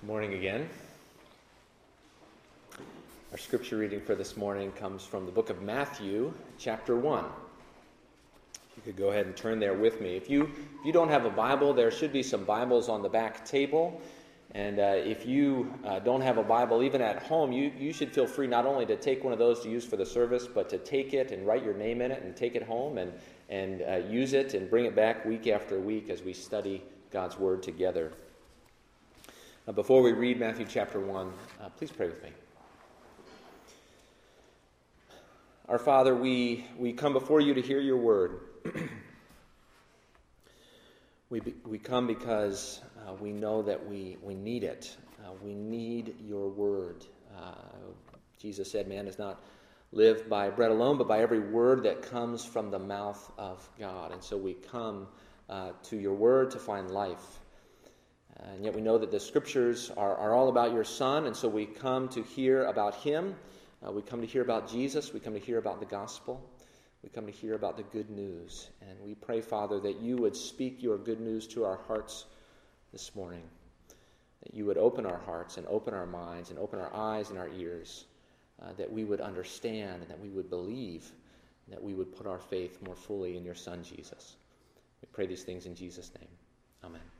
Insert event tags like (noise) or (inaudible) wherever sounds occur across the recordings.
Good morning again. Our scripture reading for this morning comes from the book of Matthew, chapter 1. You could go ahead and turn there with me. If you, if you don't have a Bible, there should be some Bibles on the back table. And uh, if you uh, don't have a Bible, even at home, you, you should feel free not only to take one of those to use for the service, but to take it and write your name in it and take it home and, and uh, use it and bring it back week after week as we study God's Word together. Uh, before we read Matthew chapter 1, uh, please pray with me. Our Father, we, we come before you to hear your word. (clears throat) we, we come because uh, we know that we, we need it. Uh, we need your word. Uh, Jesus said, Man does not live by bread alone, but by every word that comes from the mouth of God. And so we come uh, to your word to find life. And yet we know that the scriptures are, are all about your Son, and so we come to hear about Him. Uh, we come to hear about Jesus. We come to hear about the gospel. We come to hear about the good news. And we pray, Father, that you would speak your good news to our hearts this morning. That you would open our hearts and open our minds and open our eyes and our ears. Uh, that we would understand and that we would believe and that we would put our faith more fully in your Son, Jesus. We pray these things in Jesus' name. Amen.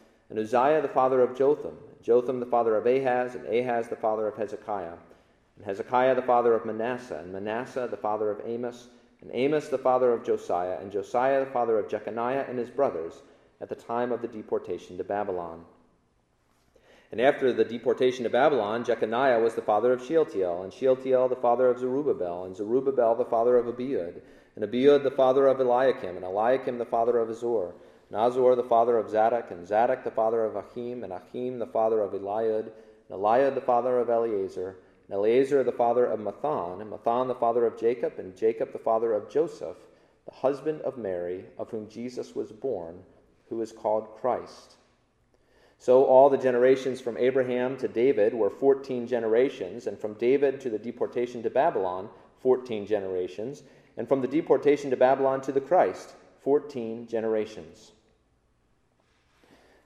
and Uzziah the father of Jotham, Jotham the father of Ahaz, and Ahaz the father of Hezekiah, and Hezekiah the father of Manasseh, and Manasseh the father of Amos, and Amos the father of Josiah, and Josiah the father of Jeconiah and his brothers, at the time of the deportation to Babylon. And after the deportation to Babylon, Jeconiah was the father of Shealtiel, and Shealtiel the father of Zerubbabel, and Zerubbabel the father of Abiud, and Abiud the father of Eliakim, and Eliakim the father of Azor, and Azor the father of Zadok, and Zadok the father of Achim, and Achim the father of Eliud, and Eliud the father of Eleazar, and Eleazar the father of Matthan, and Matthan the father of Jacob, and Jacob the father of Joseph, the husband of Mary, of whom Jesus was born, who is called Christ. So all the generations from Abraham to David were 14 generations, and from David to the deportation to Babylon, 14 generations, and from the deportation to Babylon to the Christ, 14 generations.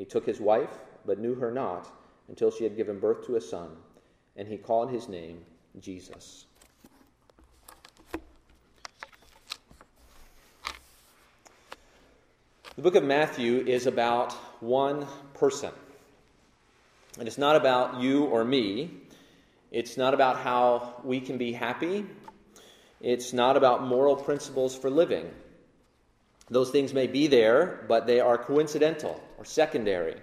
He took his wife, but knew her not until she had given birth to a son, and he called his name Jesus. The book of Matthew is about one person. And it's not about you or me. It's not about how we can be happy. It's not about moral principles for living. Those things may be there, but they are coincidental or secondary.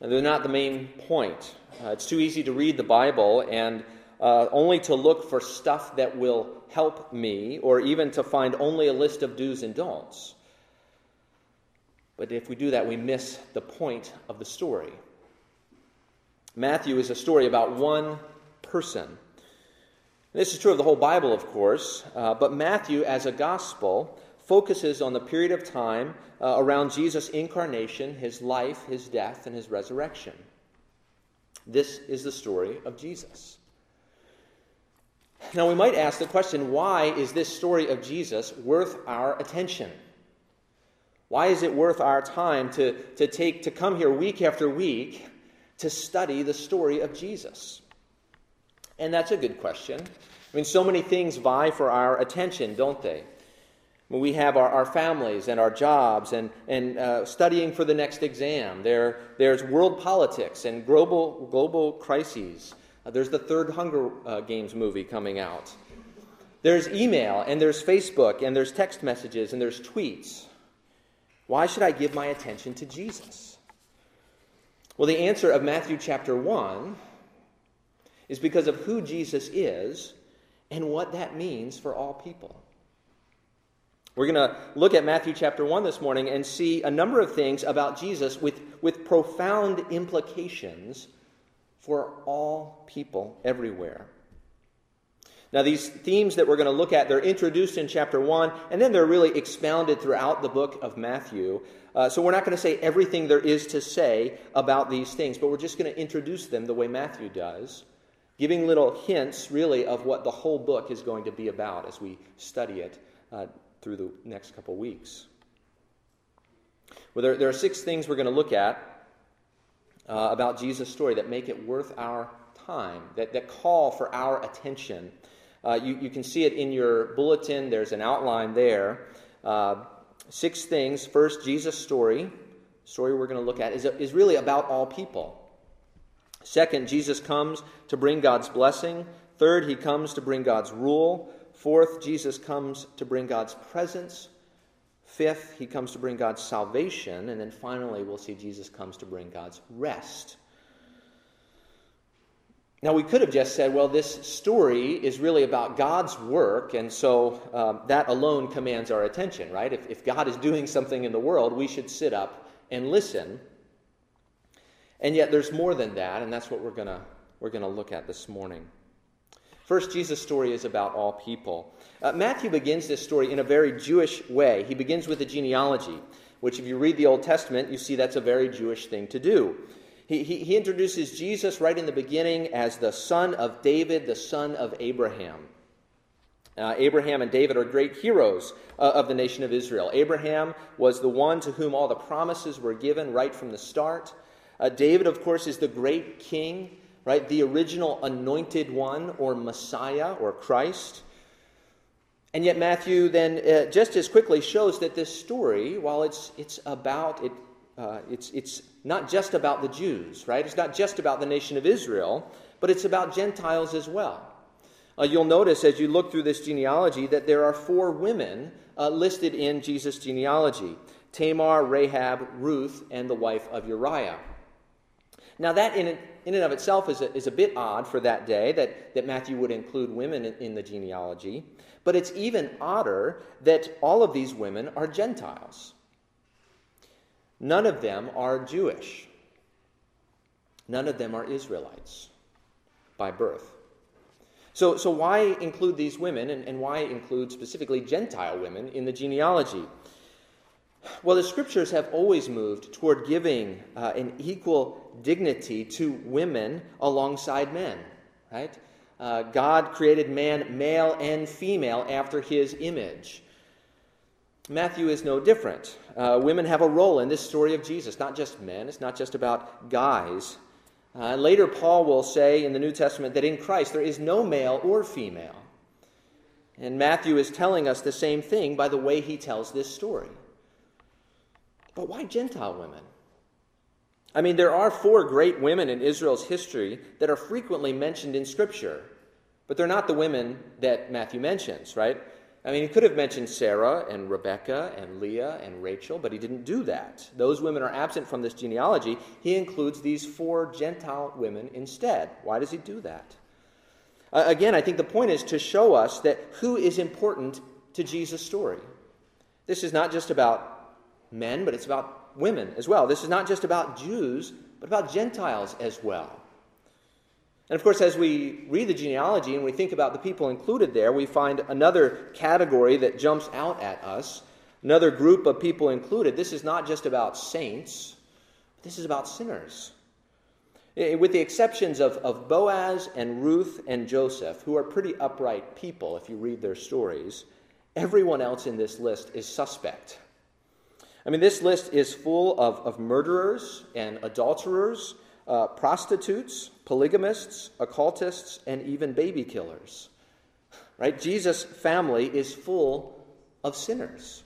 And they're not the main point. Uh, it's too easy to read the Bible and uh, only to look for stuff that will help me, or even to find only a list of do's and don'ts. But if we do that, we miss the point of the story. Matthew is a story about one person. This is true of the whole Bible, of course, uh, but Matthew, as a gospel, focuses on the period of time uh, around Jesus' incarnation, his life, his death, and his resurrection. This is the story of Jesus. Now, we might ask the question why is this story of Jesus worth our attention? Why is it worth our time to, to, take, to come here week after week to study the story of Jesus? And that's a good question. I mean, so many things vie for our attention, don't they? We have our, our families and our jobs and, and uh, studying for the next exam. There, there's world politics and global, global crises. Uh, there's the third Hunger uh, Games movie coming out. There's email and there's Facebook and there's text messages and there's tweets. Why should I give my attention to Jesus? Well, the answer of Matthew chapter 1 is because of who Jesus is and what that means for all people. We're going to look at Matthew chapter 1 this morning and see a number of things about Jesus with, with profound implications for all people everywhere. Now, these themes that we're going to look at, they're introduced in chapter 1, and then they're really expounded throughout the book of Matthew. Uh, so we're not going to say everything there is to say about these things, but we're just going to introduce them the way Matthew does, giving little hints, really, of what the whole book is going to be about as we study it uh, through the next couple weeks. Well, there, there are six things we're going to look at uh, about Jesus' story that make it worth our time, that, that call for our attention. Uh, you, you can see it in your bulletin, there's an outline there. Uh, six things. First, Jesus' story, story we're going to look at, is, is really about all people. Second, Jesus comes to bring God's blessing. Third, he comes to bring God's rule. Fourth, Jesus comes to bring God's presence. Fifth, he comes to bring God's salvation. And then finally, we'll see Jesus comes to bring God's rest. Now, we could have just said, well, this story is really about God's work, and so um, that alone commands our attention, right? If, if God is doing something in the world, we should sit up and listen. And yet, there's more than that, and that's what we're going to we're going to look at this morning. First, Jesus' story is about all people. Uh, Matthew begins this story in a very Jewish way. He begins with a genealogy, which, if you read the Old Testament, you see that's a very Jewish thing to do. He, he, he introduces Jesus right in the beginning as the son of David, the son of Abraham. Uh, Abraham and David are great heroes uh, of the nation of Israel. Abraham was the one to whom all the promises were given right from the start. Uh, David, of course, is the great king right? The original anointed one or Messiah or Christ. And yet, Matthew then uh, just as quickly shows that this story, while it's, it's about, it, uh, it's, it's not just about the Jews, right? It's not just about the nation of Israel, but it's about Gentiles as well. Uh, you'll notice as you look through this genealogy that there are four women uh, listed in Jesus' genealogy Tamar, Rahab, Ruth, and the wife of Uriah. Now, that in, in and of itself is a, is a bit odd for that day that, that Matthew would include women in, in the genealogy, but it's even odder that all of these women are Gentiles. None of them are Jewish, none of them are Israelites by birth. So, so why include these women and, and why include specifically Gentile women in the genealogy? Well, the scriptures have always moved toward giving uh, an equal dignity to women alongside men, right? Uh, God created man male and female after his image. Matthew is no different. Uh, women have a role in this story of Jesus, not just men, it's not just about guys. Uh, later, Paul will say in the New Testament that in Christ there is no male or female. And Matthew is telling us the same thing by the way he tells this story. But why Gentile women? I mean, there are four great women in Israel's history that are frequently mentioned in Scripture, but they're not the women that Matthew mentions, right? I mean, he could have mentioned Sarah and Rebecca and Leah and Rachel, but he didn't do that. Those women are absent from this genealogy. He includes these four Gentile women instead. Why does he do that? Uh, again, I think the point is to show us that who is important to Jesus' story. This is not just about men, but it's about women as well. This is not just about Jews, but about Gentiles as well. And of course, as we read the genealogy and we think about the people included there, we find another category that jumps out at us, another group of people included. This is not just about saints, this is about sinners. Eh, eh, with the exceptions of, of Boaz and Ruth and Joseph, who are pretty upright people if you read their stories, everyone else in this list is suspect. I mean, this list is full of, of murderers and adulterers, uh, prostitutes, polygamists, occultists, and even baby killers. Right? Jesus' family is full of sinners.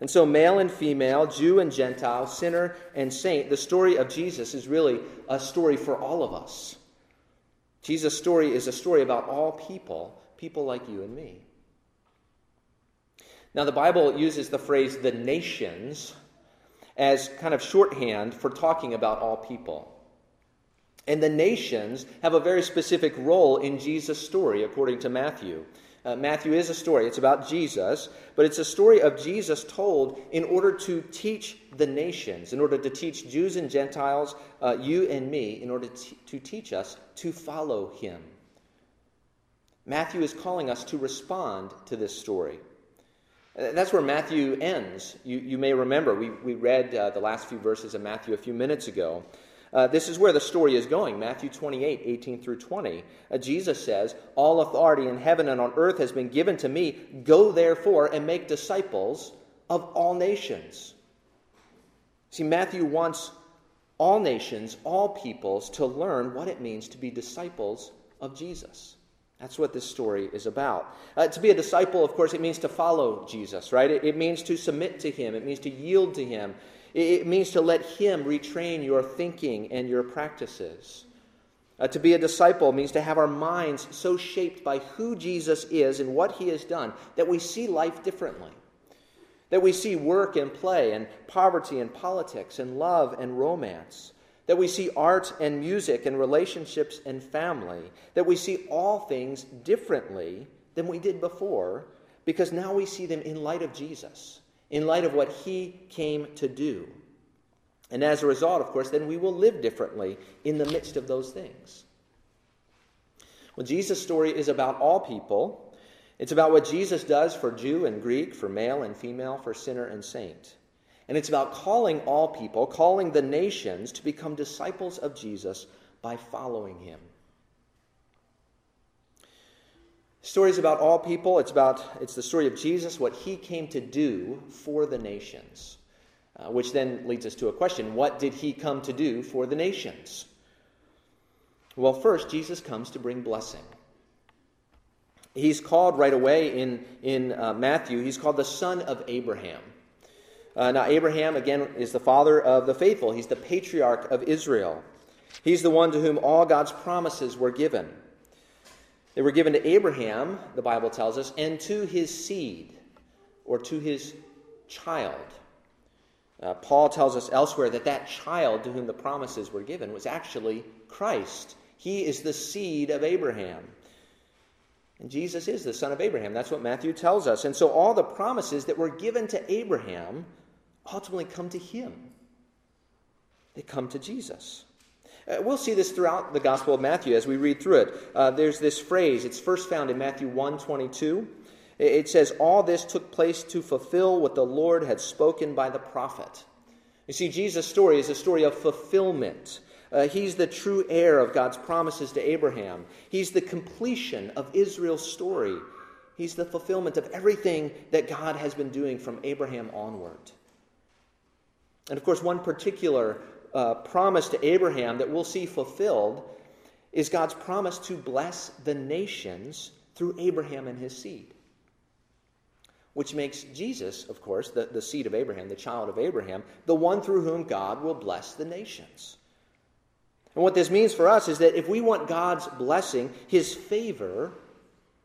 And so, male and female, Jew and Gentile, sinner and saint, the story of Jesus is really a story for all of us. Jesus' story is a story about all people, people like you and me. Now, the Bible uses the phrase the nations as kind of shorthand for talking about all people. And the nations have a very specific role in Jesus' story, according to Matthew. Uh, Matthew is a story. It's about Jesus, but it's a story of Jesus told in order to teach the nations, in order to teach Jews and Gentiles, uh, you and me, in order to, to teach us to follow him. Matthew is calling us to respond to this story. That's where Matthew ends. You, you may remember, we, we read uh, the last few verses of Matthew a few minutes ago. Uh, this is where the story is going Matthew 28, 18 through 20. Uh, Jesus says, All authority in heaven and on earth has been given to me. Go therefore and make disciples of all nations. See, Matthew wants all nations, all peoples, to learn what it means to be disciples of Jesus. That's what this story is about. Uh, to be a disciple, of course, it means to follow Jesus, right? It, it means to submit to him, it means to yield to him. It means to let Him retrain your thinking and your practices. Uh, to be a disciple means to have our minds so shaped by who Jesus is and what He has done that we see life differently. That we see work and play and poverty and politics and love and romance. That we see art and music and relationships and family. That we see all things differently than we did before because now we see them in light of Jesus in light of what he came to do. And as a result, of course, then we will live differently in the midst of those things. Well, Jesus' story is about all people. It's about what Jesus does for Jew and Greek, for male and female, for sinner and saint. And it's about calling all people, calling the nations to become disciples of Jesus by following him. Stories about all people. It's about it's the story of Jesus, what he came to do for the nations. Uh, which then leads us to a question what did he come to do for the nations? Well, first, Jesus comes to bring blessing. He's called right away in, in uh, Matthew, he's called the son of Abraham. Uh, now, Abraham, again, is the father of the faithful. He's the patriarch of Israel. He's the one to whom all God's promises were given. They were given to Abraham, the Bible tells us, and to his seed, or to his child. Uh, Paul tells us elsewhere that that child to whom the promises were given was actually Christ. He is the seed of Abraham. And Jesus is the son of Abraham. That's what Matthew tells us. And so all the promises that were given to Abraham ultimately come to him, they come to Jesus. Uh, we'll see this throughout the Gospel of Matthew as we read through it. Uh, there's this phrase, it's first found in Matthew 1 22. It says, All this took place to fulfill what the Lord had spoken by the prophet. You see, Jesus' story is a story of fulfillment. Uh, he's the true heir of God's promises to Abraham. He's the completion of Israel's story. He's the fulfillment of everything that God has been doing from Abraham onward. And of course, one particular uh, promise to Abraham that we'll see fulfilled is God's promise to bless the nations through Abraham and his seed. Which makes Jesus, of course, the, the seed of Abraham, the child of Abraham, the one through whom God will bless the nations. And what this means for us is that if we want God's blessing, his favor,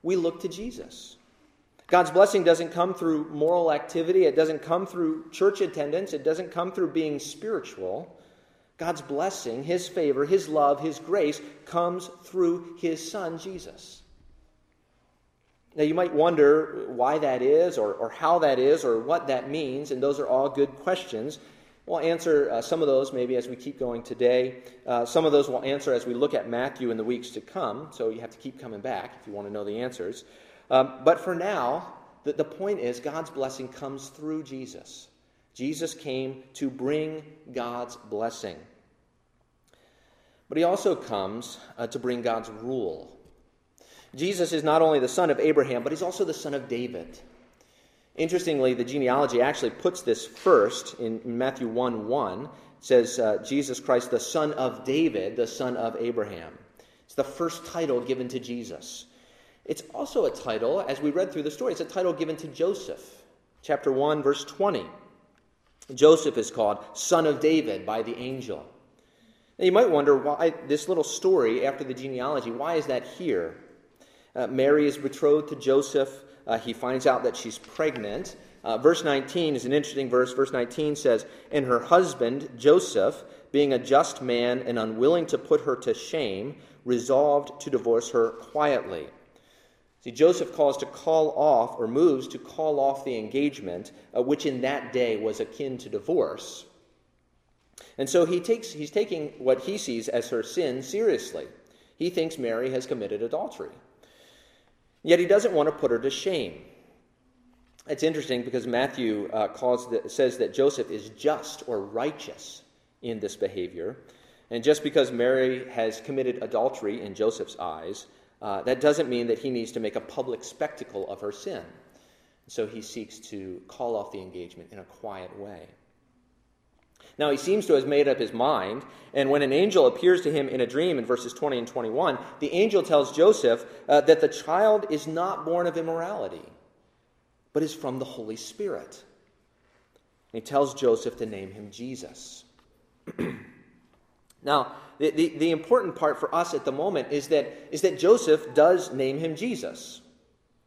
we look to Jesus. God's blessing doesn't come through moral activity, it doesn't come through church attendance, it doesn't come through being spiritual. God's blessing, His favor, His love, His grace comes through His Son, Jesus. Now, you might wonder why that is, or, or how that is, or what that means, and those are all good questions. We'll answer uh, some of those maybe as we keep going today. Uh, some of those we'll answer as we look at Matthew in the weeks to come, so you have to keep coming back if you want to know the answers. Um, but for now, the, the point is God's blessing comes through Jesus. Jesus came to bring God's blessing. But he also comes uh, to bring God's rule. Jesus is not only the son of Abraham, but he's also the son of David. Interestingly, the genealogy actually puts this first in Matthew 1 1. It says, uh, Jesus Christ, the son of David, the son of Abraham. It's the first title given to Jesus. It's also a title, as we read through the story, it's a title given to Joseph. Chapter 1, verse 20. Joseph is called son of David by the angel. Now you might wonder why this little story after the genealogy, why is that here? Uh, Mary is betrothed to Joseph. Uh, he finds out that she's pregnant. Uh, verse 19 is an interesting verse. Verse 19 says, And her husband, Joseph, being a just man and unwilling to put her to shame, resolved to divorce her quietly. See, Joseph calls to call off, or moves to call off the engagement, uh, which in that day was akin to divorce. And so he takes, he's taking what he sees as her sin seriously. He thinks Mary has committed adultery. Yet he doesn't want to put her to shame. It's interesting because Matthew uh, calls the, says that Joseph is just or righteous in this behavior. And just because Mary has committed adultery in Joseph's eyes, uh, that doesn't mean that he needs to make a public spectacle of her sin. So he seeks to call off the engagement in a quiet way. Now, he seems to have made up his mind, and when an angel appears to him in a dream in verses 20 and 21, the angel tells Joseph uh, that the child is not born of immorality, but is from the Holy Spirit. And he tells Joseph to name him Jesus. (clears throat) now, the, the, the important part for us at the moment is that, is that Joseph does name him Jesus.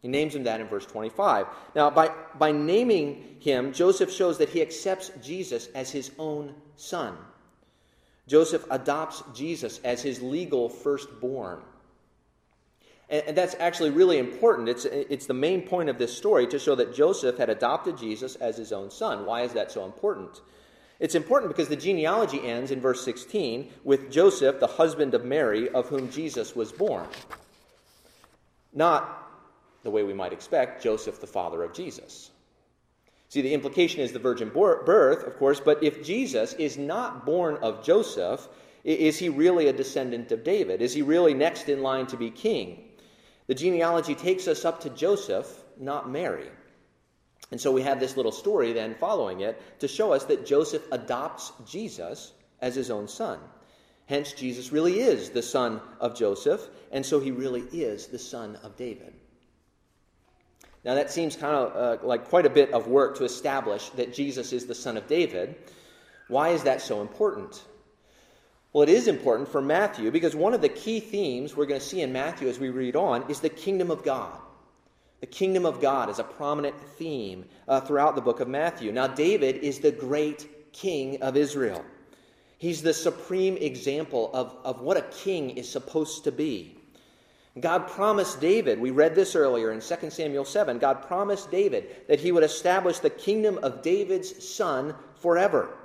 He names him that in verse 25. Now, by, by naming him, Joseph shows that he accepts Jesus as his own son. Joseph adopts Jesus as his legal firstborn. And, and that's actually really important. It's, it's the main point of this story to show that Joseph had adopted Jesus as his own son. Why is that so important? It's important because the genealogy ends in verse 16 with Joseph, the husband of Mary, of whom Jesus was born. Not the way we might expect, Joseph, the father of Jesus. See, the implication is the virgin birth, of course, but if Jesus is not born of Joseph, is he really a descendant of David? Is he really next in line to be king? The genealogy takes us up to Joseph, not Mary. And so we have this little story then following it to show us that Joseph adopts Jesus as his own son. Hence, Jesus really is the son of Joseph, and so he really is the son of David. Now, that seems kind of uh, like quite a bit of work to establish that Jesus is the son of David. Why is that so important? Well, it is important for Matthew because one of the key themes we're going to see in Matthew as we read on is the kingdom of God. The kingdom of God is a prominent theme uh, throughout the book of Matthew. Now, David is the great king of Israel. He's the supreme example of, of what a king is supposed to be. God promised David, we read this earlier in 2 Samuel 7, God promised David that he would establish the kingdom of David's son forever.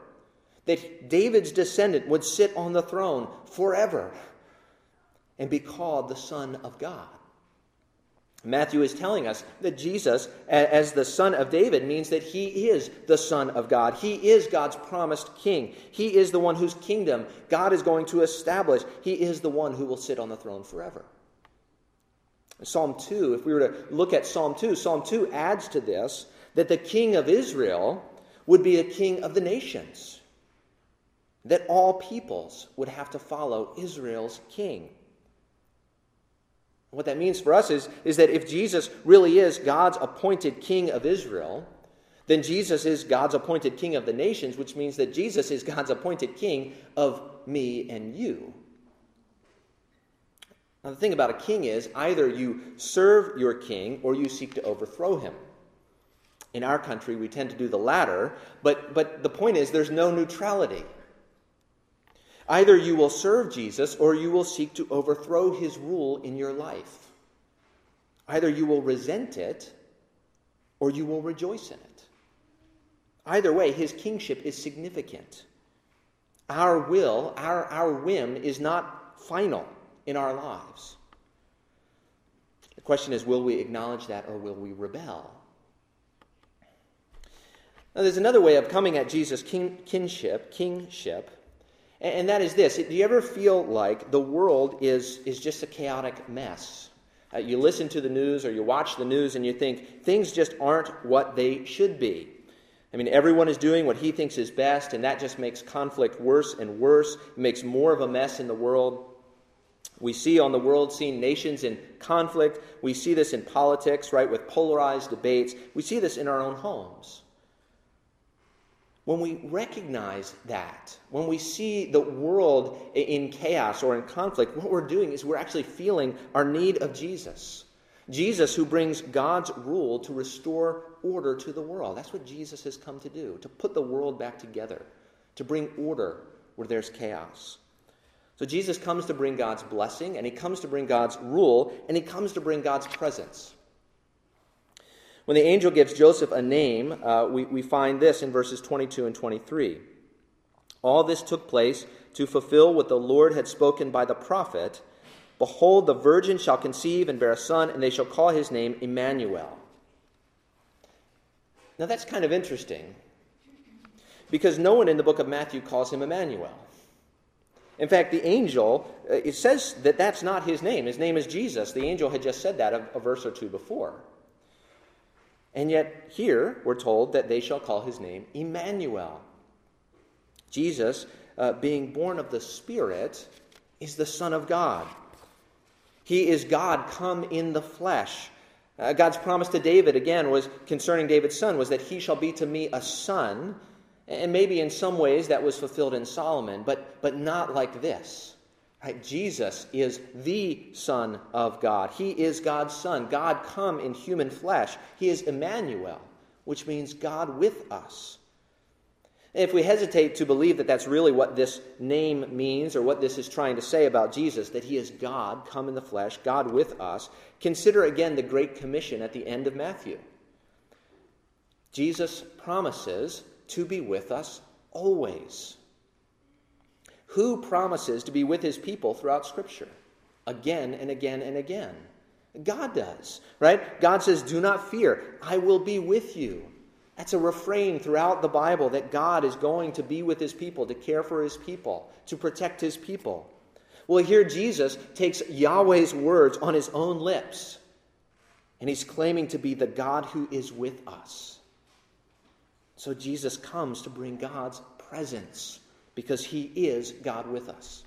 That David's descendant would sit on the throne forever and be called the Son of God. Matthew is telling us that Jesus, as the Son of David, means that he is the Son of God. He is God's promised King. He is the one whose kingdom God is going to establish. He is the one who will sit on the throne forever. Psalm 2, if we were to look at Psalm 2, Psalm 2 adds to this that the king of Israel would be a king of the nations, that all peoples would have to follow Israel's king. What that means for us is, is that if Jesus really is God's appointed king of Israel, then Jesus is God's appointed king of the nations, which means that Jesus is God's appointed king of me and you. Now, the thing about a king is either you serve your king or you seek to overthrow him. In our country, we tend to do the latter, but, but the point is there's no neutrality. Either you will serve Jesus or you will seek to overthrow his rule in your life. Either you will resent it or you will rejoice in it. Either way, his kingship is significant. Our will, our, our whim, is not final in our lives. The question is will we acknowledge that or will we rebel? Now, there's another way of coming at Jesus' king, kinship, kingship, and that is this. Do you ever feel like the world is, is just a chaotic mess? Uh, you listen to the news or you watch the news and you think things just aren't what they should be. I mean, everyone is doing what he thinks is best, and that just makes conflict worse and worse. It makes more of a mess in the world. We see on the world scene nations in conflict. We see this in politics, right, with polarized debates. We see this in our own homes. When we recognize that, when we see the world in chaos or in conflict, what we're doing is we're actually feeling our need of Jesus. Jesus, who brings God's rule to restore order to the world. That's what Jesus has come to do, to put the world back together, to bring order where there's chaos. So Jesus comes to bring God's blessing, and he comes to bring God's rule, and he comes to bring God's presence. When the angel gives Joseph a name, uh, we, we find this in verses 22 and 23. All this took place to fulfill what the Lord had spoken by the prophet Behold, the virgin shall conceive and bear a son, and they shall call his name Emmanuel. Now that's kind of interesting because no one in the book of Matthew calls him Emmanuel. In fact, the angel, uh, it says that that's not his name. His name is Jesus. The angel had just said that a, a verse or two before. And yet, here we're told that they shall call his name Emmanuel. Jesus, uh, being born of the Spirit, is the Son of God. He is God come in the flesh. Uh, God's promise to David, again, was concerning David's son, was that he shall be to me a son. And maybe in some ways that was fulfilled in Solomon, but, but not like this. Right? Jesus is the Son of God. He is God's Son. God come in human flesh. He is Emmanuel, which means God with us. If we hesitate to believe that that's really what this name means or what this is trying to say about Jesus, that he is God come in the flesh, God with us, consider again the Great Commission at the end of Matthew. Jesus promises to be with us always. Who promises to be with his people throughout Scripture? Again and again and again. God does, right? God says, Do not fear, I will be with you. That's a refrain throughout the Bible that God is going to be with his people, to care for his people, to protect his people. Well, here Jesus takes Yahweh's words on his own lips, and he's claiming to be the God who is with us. So Jesus comes to bring God's presence because he is God with us.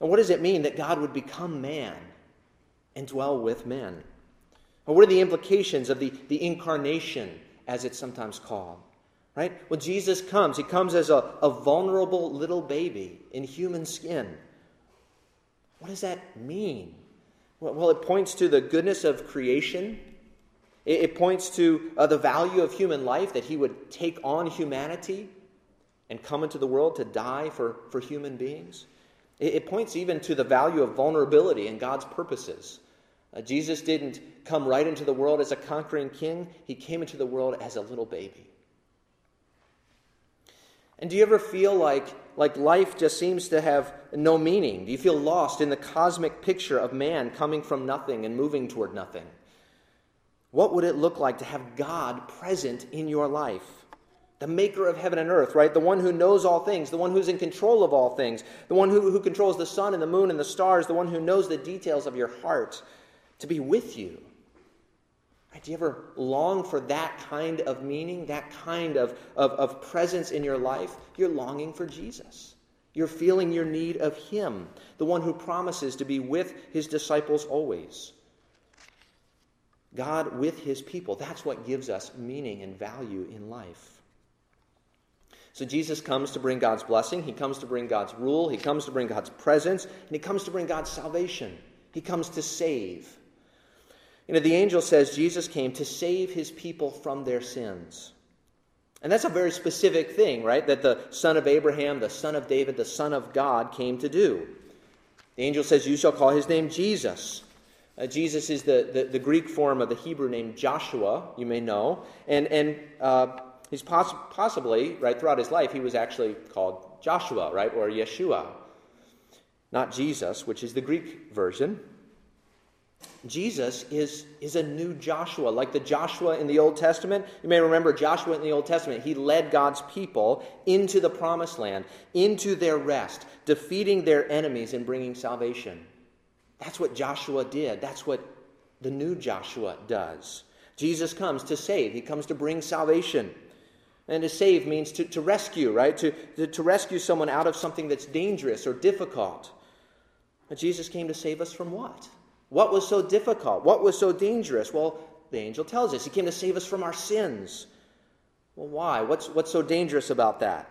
And what does it mean that God would become man and dwell with men? What are the implications of the, the incarnation as it's sometimes called. Right? When Jesus comes, he comes as a, a vulnerable little baby in human skin. What does that mean? Well, it points to the goodness of creation. It, it points to uh, the value of human life, that he would take on humanity and come into the world to die for, for human beings. It, it points even to the value of vulnerability and God's purposes. Uh, Jesus didn't come right into the world as a conquering king, he came into the world as a little baby. And do you ever feel like, like life just seems to have no meaning? Do you feel lost in the cosmic picture of man coming from nothing and moving toward nothing? What would it look like to have God present in your life? The maker of heaven and earth, right? The one who knows all things, the one who's in control of all things, the one who, who controls the sun and the moon and the stars, the one who knows the details of your heart, to be with you. Right? Do you ever long for that kind of meaning, that kind of, of, of presence in your life? You're longing for Jesus. You're feeling your need of Him, the one who promises to be with His disciples always. God with His people. That's what gives us meaning and value in life. So Jesus comes to bring God's blessing, He comes to bring God's rule, He comes to bring God's presence, and He comes to bring God's salvation. He comes to save. You know, the angel says Jesus came to save his people from their sins. And that's a very specific thing, right? That the son of Abraham, the son of David, the son of God came to do. The angel says, You shall call his name Jesus. Uh, Jesus is the, the, the, Greek form of the Hebrew name Joshua, you may know. And, and uh, he's poss- possibly, right, throughout his life, he was actually called Joshua, right, or Yeshua. Not Jesus, which is the Greek version. Jesus is, is a new Joshua, like the Joshua in the Old Testament. You may remember Joshua in the Old Testament. He led God's people into the promised land, into their rest, defeating their enemies and bringing salvation. That's what Joshua did. That's what the new Joshua does. Jesus comes to save, he comes to bring salvation. And to save means to, to rescue, right? To, to, to rescue someone out of something that's dangerous or difficult. But Jesus came to save us from what? What was so difficult? What was so dangerous? Well, the angel tells us he came to save us from our sins. Well, why? What's, what's so dangerous about that?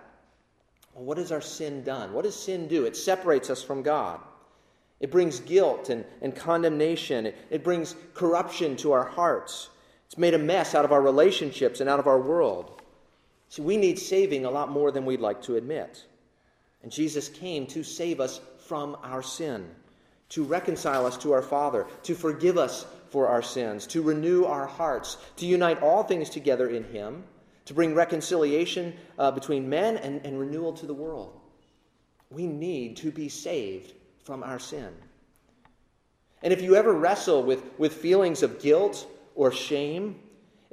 Well, what has our sin done? What does sin do? It separates us from God. It brings guilt and, and condemnation. It, it brings corruption to our hearts. It's made a mess out of our relationships and out of our world. We need saving a lot more than we'd like to admit. And Jesus came to save us from our sin to reconcile us to our Father, to forgive us for our sins, to renew our hearts, to unite all things together in Him, to bring reconciliation uh, between men and, and renewal to the world. We need to be saved from our sin. And if you ever wrestle with, with feelings of guilt or shame,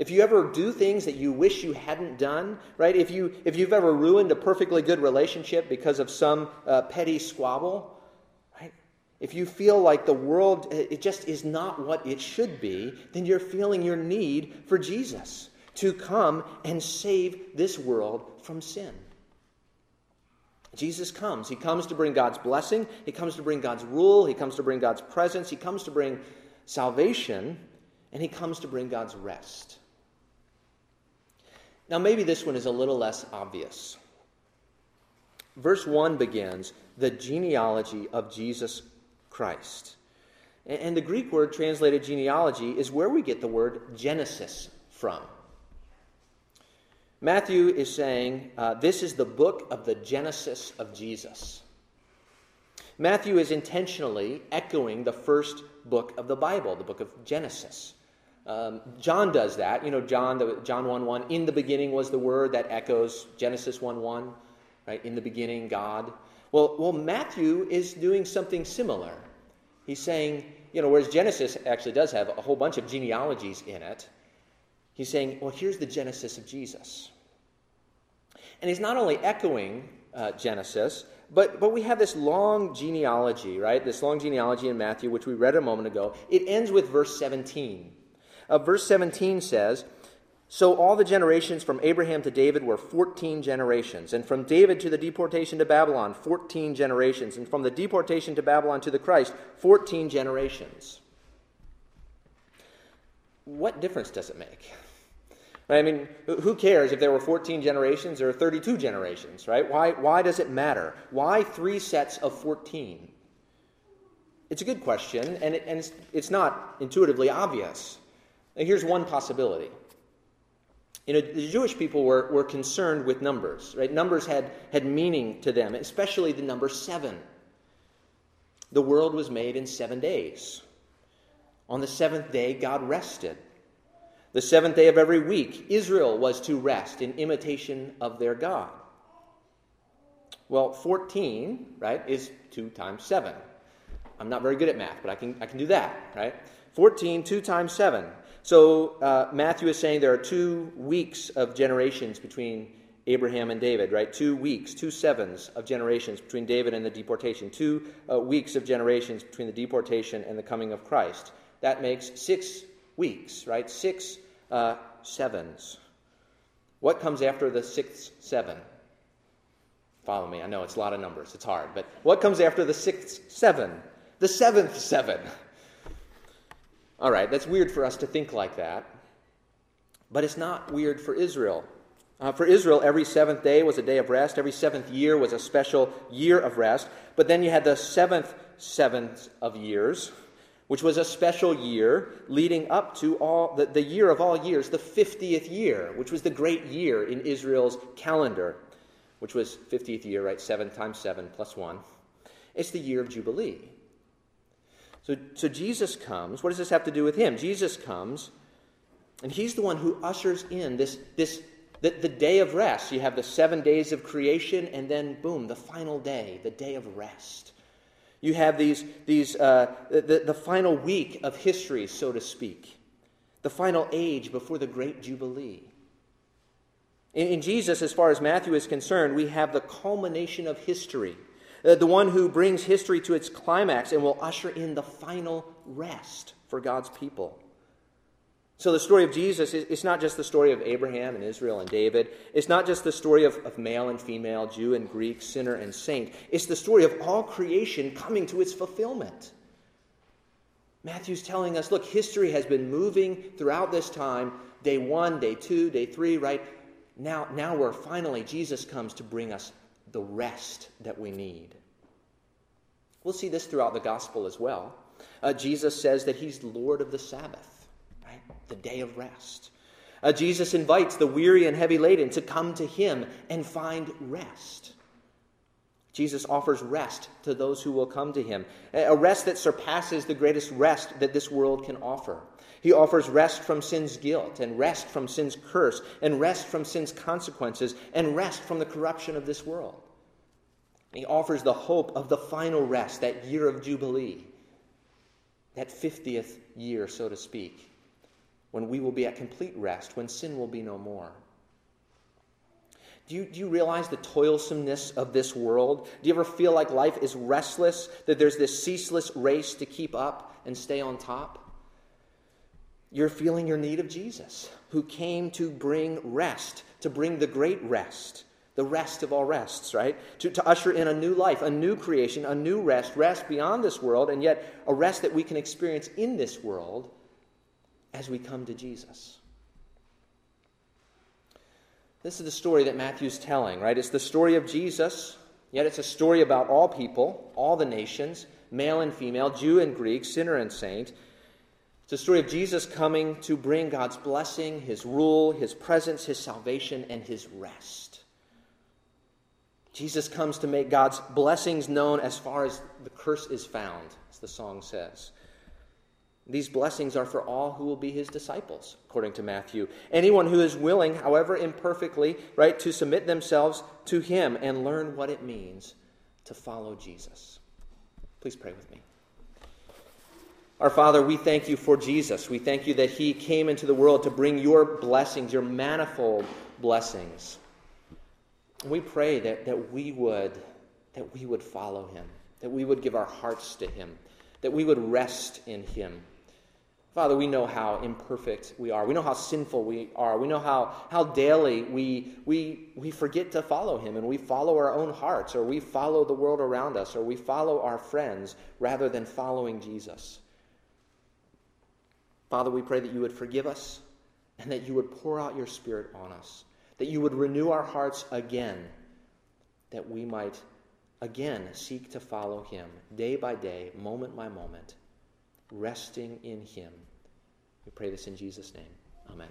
if you ever do things that you wish you hadn't done, right? If, you, if you've ever ruined a perfectly good relationship because of some uh, petty squabble, right if you feel like the world it just is not what it should be, then you're feeling your need for Jesus to come and save this world from sin. Jesus comes. He comes to bring God's blessing, he comes to bring God's rule, he comes to bring God's presence, he comes to bring salvation, and he comes to bring God's rest. Now, maybe this one is a little less obvious. Verse 1 begins the genealogy of Jesus Christ. And the Greek word translated genealogy is where we get the word Genesis from. Matthew is saying uh, this is the book of the Genesis of Jesus. Matthew is intentionally echoing the first book of the Bible, the book of Genesis. Um, John does that. You know, John, the, John 1 1, in the beginning was the word that echoes Genesis 1 1, right? In the beginning, God. Well, well, Matthew is doing something similar. He's saying, you know, whereas Genesis actually does have a whole bunch of genealogies in it, he's saying, well, here's the Genesis of Jesus. And he's not only echoing uh, Genesis, but, but we have this long genealogy, right? This long genealogy in Matthew, which we read a moment ago. It ends with verse 17. Uh, verse 17 says, so all the generations from Abraham to David were 14 generations, and from David to the deportation to Babylon, 14 generations, and from the deportation to Babylon to the Christ, 14 generations. What difference does it make? I mean, who cares if there were 14 generations or 32 generations, right? Why, why does it matter? Why three sets of 14? It's a good question, and, it, and it's, it's not intuitively obvious. Now, here's one possibility you know, the Jewish people were, were concerned with numbers, right? Numbers had, had meaning to them, especially the number seven. The world was made in seven days. On the seventh day, God rested. The seventh day of every week, Israel was to rest in imitation of their God. Well, 14, right, is 2 times 7. I'm not very good at math, but I can, I can do that, right? 14, 2 times 7. So uh, Matthew is saying there are two weeks of generations between Abraham and David, right? Two weeks, two sevens of generations between David and the deportation, two uh, weeks of generations between the deportation and the coming of Christ. That makes six weeks, right? Six uh, sevens. What comes after the sixth seven? Follow me. I know it's a lot of numbers. It's hard. But what comes after the sixth seven? The seventh seven. (laughs) All right, that's weird for us to think like that, but it's not weird for Israel. Uh, for Israel, every seventh day was a day of rest. Every seventh year was a special year of rest. But then you had the seventh seventh of years, which was a special year leading up to all the, the year of all years, the 50th year, which was the great year in Israel's calendar, which was 50th year, right? 7 times 7 plus 1. It's the year of Jubilee. So, so Jesus comes. What does this have to do with him? Jesus comes, and he's the one who ushers in this, this the, the day of rest. You have the seven days of creation, and then, boom, the final day, the day of rest. You have these, these uh, the, the final week of history, so to speak, the final age before the great Jubilee. In, in Jesus, as far as Matthew is concerned, we have the culmination of history, uh, the one who brings history to its climax and will usher in the final rest for God's people. So, the story of Jesus is not just the story of Abraham and Israel and David. It's not just the story of, of male and female, Jew and Greek, sinner and saint. It's the story of all creation coming to its fulfillment. Matthew's telling us look, history has been moving throughout this time day one, day two, day three, right? Now, now we're finally, Jesus comes to bring us the rest that we need. We'll see this throughout the gospel as well. Uh, Jesus says that he's Lord of the Sabbath the day of rest. Uh, Jesus invites the weary and heavy laden to come to him and find rest. Jesus offers rest to those who will come to him, a rest that surpasses the greatest rest that this world can offer. He offers rest from sin's guilt, and rest from sin's curse, and rest from sin's consequences, and rest from the corruption of this world. He offers the hope of the final rest, that year of Jubilee, that 50th year, so to speak when we will be at complete rest, when sin will be no more. Do you, do you realize the toilsomeness of this world? Do you ever feel like life is restless, that there's this ceaseless race to keep up and stay on top? You're feeling your need of Jesus, who came to bring rest, to bring the great rest, the rest of all rests, right? To, to usher in a new life, a new creation, a new rest, rest beyond this world, and yet a rest that we can experience in this world as we come to Jesus. This is the story that Matthew's telling, right? It's the story of Jesus, yet it's a story about all people, all the nations, male and female, Jew and Greek, sinner and saint. It's a story of Jesus coming to bring God's blessing, his rule, his presence, his salvation, and his rest. Jesus comes to make God's blessings known as far as the curse is found, as the song says. These blessings are for all who will be his disciples, according to Matthew. Anyone who is willing, however imperfectly, right, to submit themselves to him and learn what it means to follow Jesus. Please pray with me. Our Father, we thank you for Jesus. We thank you that he came into the world to bring your blessings, your manifold blessings. We pray that, that we would that we would follow him, that we would give our hearts to him, that we would rest in him. Father, we know how imperfect we are. We know how sinful we are. We know how, how daily we, we, we forget to follow Him and we follow our own hearts or we follow the world around us or we follow our friends rather than following Jesus. Father, we pray that you would forgive us and that you would pour out your Spirit on us, that you would renew our hearts again, that we might again seek to follow Him day by day, moment by moment resting in Him. We pray this in Jesus' name. Amen.